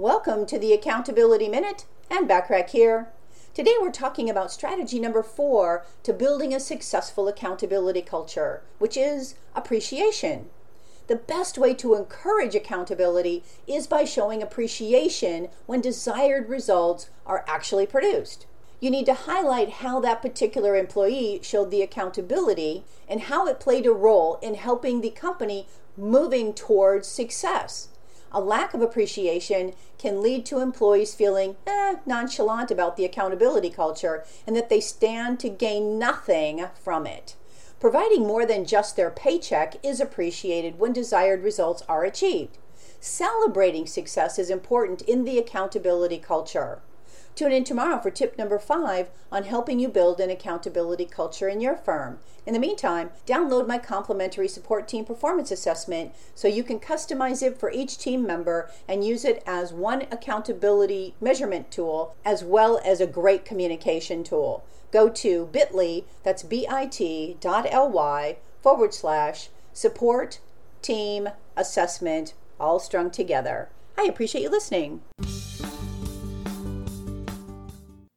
Welcome to the Accountability Minute Ann Bachrach here. Today we're talking about strategy number four to building a successful accountability culture, which is appreciation. The best way to encourage accountability is by showing appreciation when desired results are actually produced. You need to highlight how that particular employee showed the accountability and how it played a role in helping the company moving towards success. A lack of appreciation can lead to employees feeling eh, nonchalant about the accountability culture and that they stand to gain nothing from it. Providing more than just their paycheck is appreciated when desired results are achieved. Celebrating success is important in the accountability culture. Tune in tomorrow for tip number five on helping you build an accountability culture in your firm. In the meantime, download my complimentary support team performance assessment so you can customize it for each team member and use it as one accountability measurement tool as well as a great communication tool. Go to bit.ly, that's bit.ly forward slash support team assessment, all strung together. I appreciate you listening.